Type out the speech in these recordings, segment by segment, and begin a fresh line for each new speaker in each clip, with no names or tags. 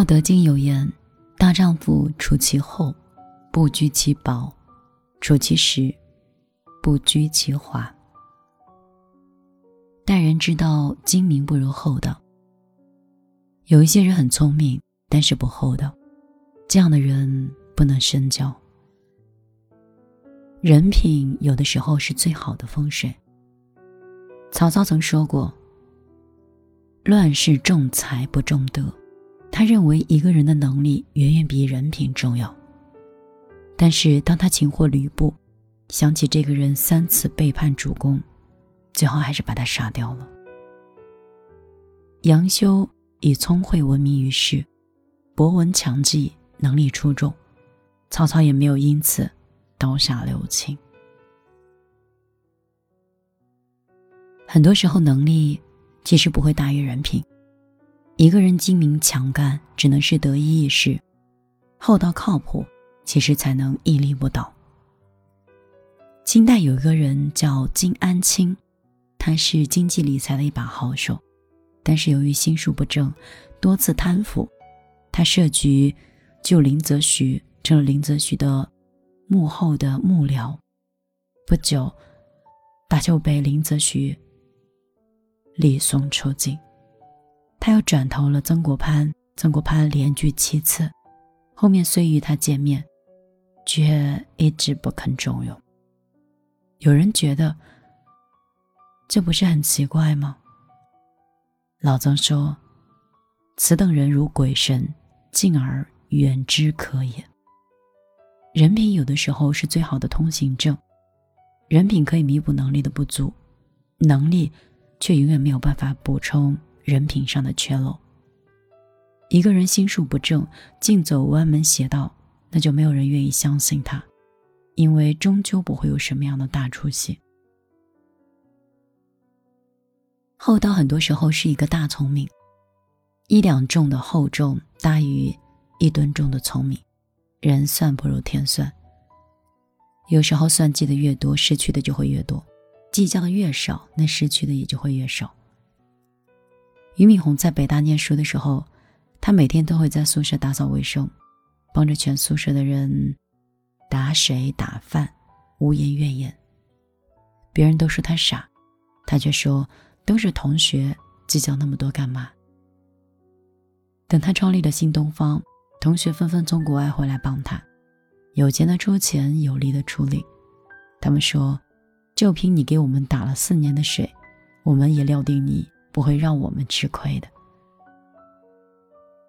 道德经有言：“大丈夫处其厚，不居其薄；处其实，不居其华。”待人之道，精明不如厚道。有一些人很聪明，但是不厚道，这样的人不能深交。人品有的时候是最好的风水。曹操曾说过：“乱世重财不重德。”他认为一个人的能力远远比人品重要。但是当他擒获吕布，想起这个人三次背叛主公。最后还是把他杀掉了。杨修以聪慧闻名于世，博闻强记，能力出众，曹操也没有因此刀下留情。很多时候，能力其实不会大于人品。一个人精明强干，只能是得意一时；厚道靠谱，其实才能屹立不倒。清代有一个人叫金安清。他是经济理财的一把好手，但是由于心术不正，多次贪腐，他设局救林则徐，成了林则徐的幕后的幕僚。不久，他就被林则徐立松出境。他又转投了曾国藩，曾国藩连拒七次，后面虽与他见面，却一直不肯重用。有人觉得。这不是很奇怪吗？老曾说：“此等人如鬼神，敬而远之可也。”人品有的时候是最好的通行证，人品可以弥补能力的不足，能力却永远没有办法补充人品上的缺漏。一个人心术不正，尽走歪门邪道，那就没有人愿意相信他，因为终究不会有什么样的大出息。厚道很多时候是一个大聪明，一两重的厚重大于一吨重的聪明。人算不如天算，有时候算计的越多，失去的就会越多；计较的越少，那失去的也就会越少。俞敏洪在北大念书的时候，他每天都会在宿舍打扫卫生，帮着全宿舍的人打水打饭，无言怨言。别人都说他傻，他却说。都是同学，计较那么多干嘛？等他创立了新东方，同学纷纷从国外回来帮他，有钱的出钱，有力的出力。他们说：“就凭你给我们打了四年的水，我们也料定你不会让我们吃亏的。”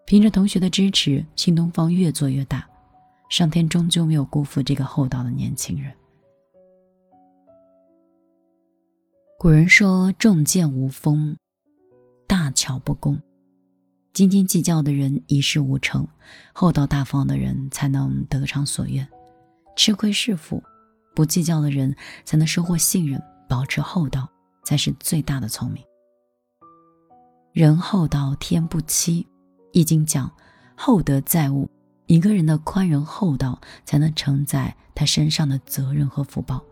凭着同学的支持，新东方越做越大，上天终究没有辜负这个厚道的年轻人。古人说：“重剑无锋，大巧不工。”斤斤计较的人一事无成，厚道大方的人才能得偿所愿。吃亏是福，不计较的人才能收获信任。保持厚道，才是最大的聪明。人厚道，天不欺。易经讲：“厚德载物。”一个人的宽容厚道，才能承载他身上的责任和福报。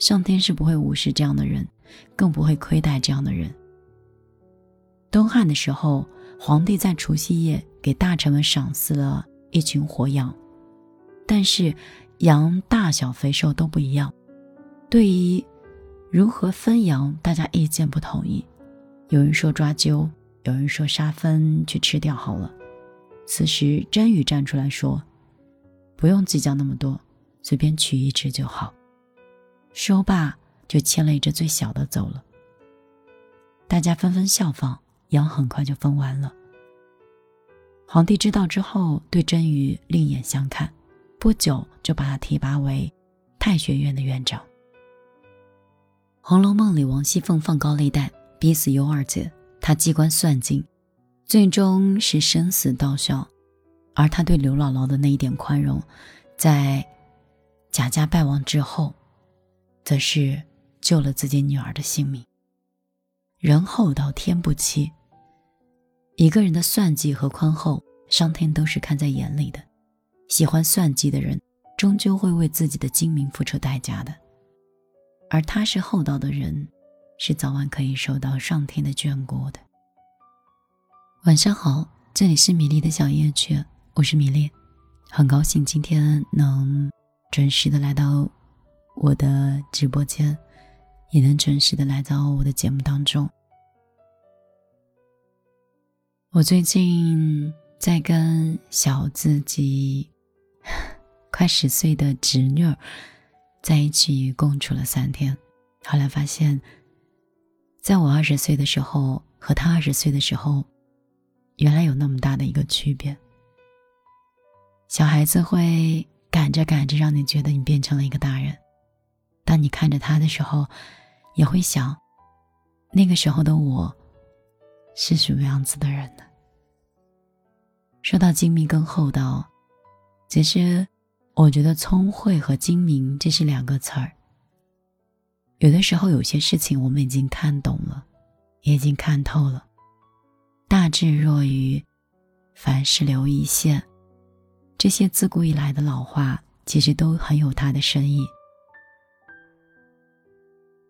上天是不会无视这样的人，更不会亏待这样的人。东汉的时候，皇帝在除夕夜给大臣们赏赐了一群活羊，但是羊大小肥瘦都不一样。对于如何分羊，大家意见不统一。有人说抓阄，有人说杀分去吃掉好了。此时甄宇站出来说：“不用计较那么多，随便取一只就好。”说罢，就牵了一只最小的走了。大家纷纷效仿，羊很快就分完了。皇帝知道之后，对甄宇另眼相看，不久就把他提拔为太学院的院长。《红楼梦》里，王熙凤放高利贷，逼死尤二姐，她机关算尽，最终是生死道消。而她对刘姥姥的那一点宽容，在贾家败亡之后。则是救了自己女儿的性命。人厚道，天不欺。一个人的算计和宽厚，上天都是看在眼里的。喜欢算计的人，终究会为自己的精明付出代价的。而他是厚道的人，是早晚可以受到上天的眷顾的。晚上好。这里是米粒的小夜曲，我是米粒，很高兴今天能准时的来到我的直播间，也能准时的来到我的节目当中。我最近在跟小自己 快十岁的侄女在一起共处了三天，后来发现，在我二十岁的时候和他二十岁的时候。原来有那么大的一个区别。小孩子会赶着赶着，让你觉得你变成了一个大人。当你看着他的时候，也会想，那个时候的我，是什么样子的人呢？说到精明跟厚道，其实我觉得聪慧和精明这是两个词儿。有的时候有些事情我们已经看懂了，也已经看透了。大智若愚，凡事留一线。这些自古以来的老话，其实都很有它的深意。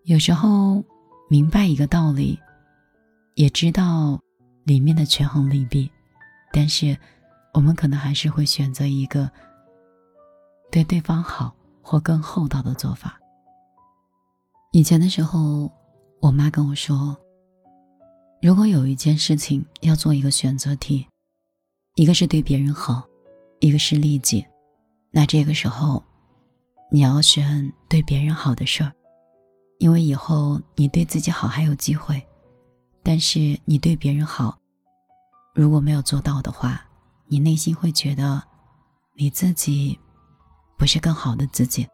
有时候明白一个道理，也知道里面的权衡利弊，但是我们可能还是会选择一个对对方好或更厚道的做法。以前的时候，我妈跟我说。如果有一件事情要做一个选择题，一个是对别人好，一个是利己，那这个时候，你要选对别人好的事儿，因为以后你对自己好还有机会，但是你对别人好，如果没有做到的话，你内心会觉得你自己不是更好的自己。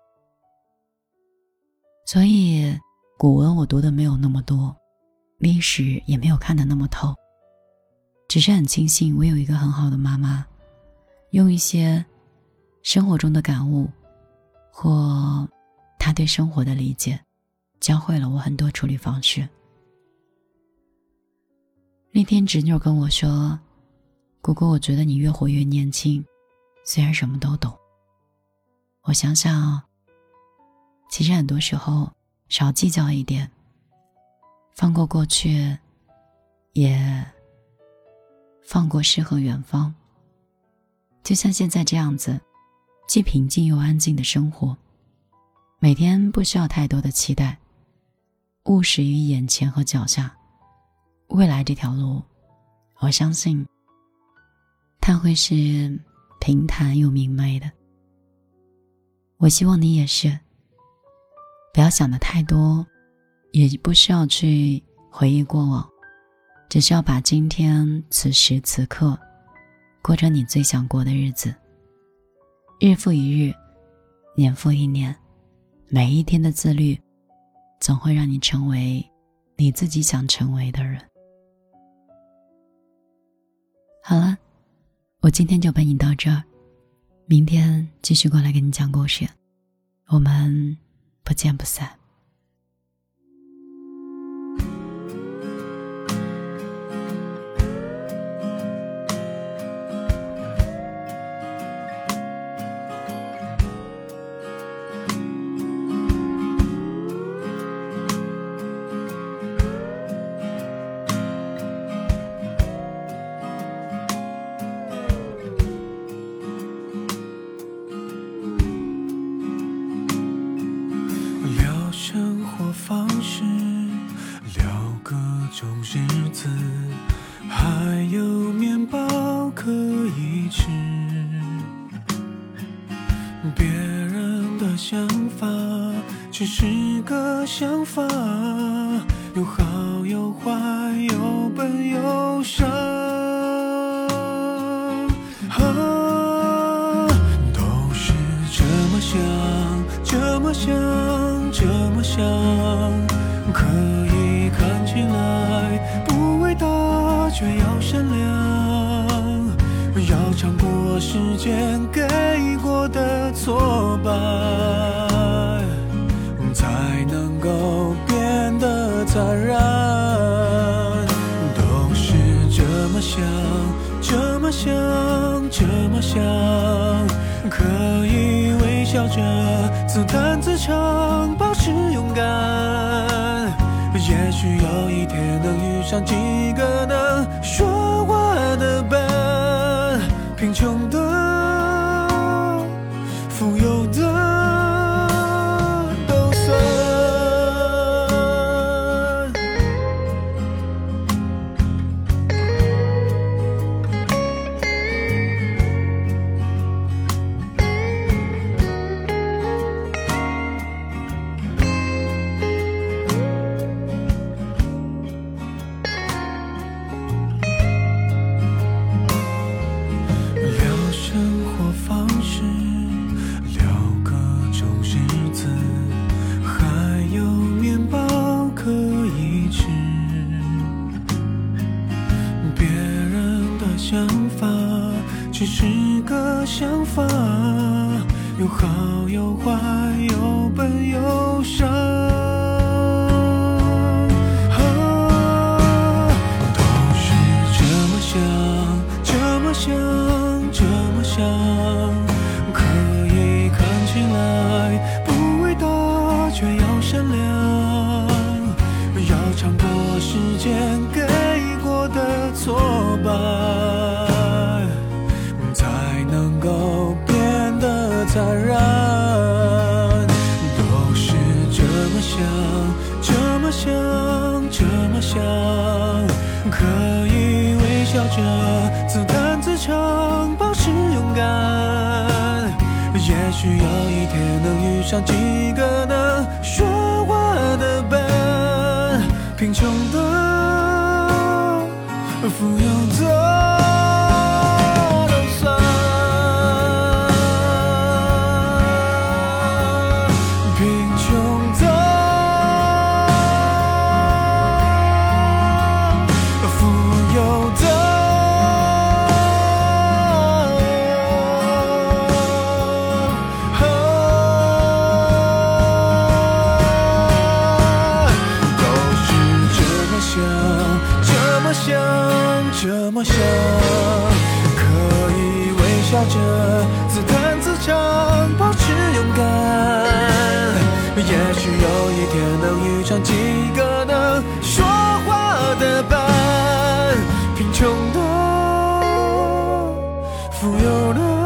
所以古文我读的没有那么多。历史也没有看得那么透，只是很庆幸我有一个很好的妈妈，用一些生活中的感悟，或她对生活的理解，教会了我很多处理方式。那天侄女跟我说：“姑姑，我觉得你越活越年轻，虽然什么都懂。”我想想，其实很多时候少计较一点。放过过去，也放过诗和远方。就像现在这样子，既平静又安静的生活，每天不需要太多的期待，务实于眼前和脚下。未来这条路，我相信，它会是平坦又明媚的。我希望你也是，不要想的太多。也不需要去回忆过往，只需要把今天此时此刻过着你最想过的日子。日复一日，年复一年，每一天的自律，总会让你成为你自己想成为的人。好了，我今天就陪你到这儿，明天继续过来给你讲故事，我们不见不散。
想，可以看起来不伟大，却要善良，要尝过时间给过的挫败。才能够变得坦然，都是这么想，这么想，这么想，可以微笑着自弹自唱，像几个能说话的伴，贫穷的。像几个能说话的人贫穷的富有的富有的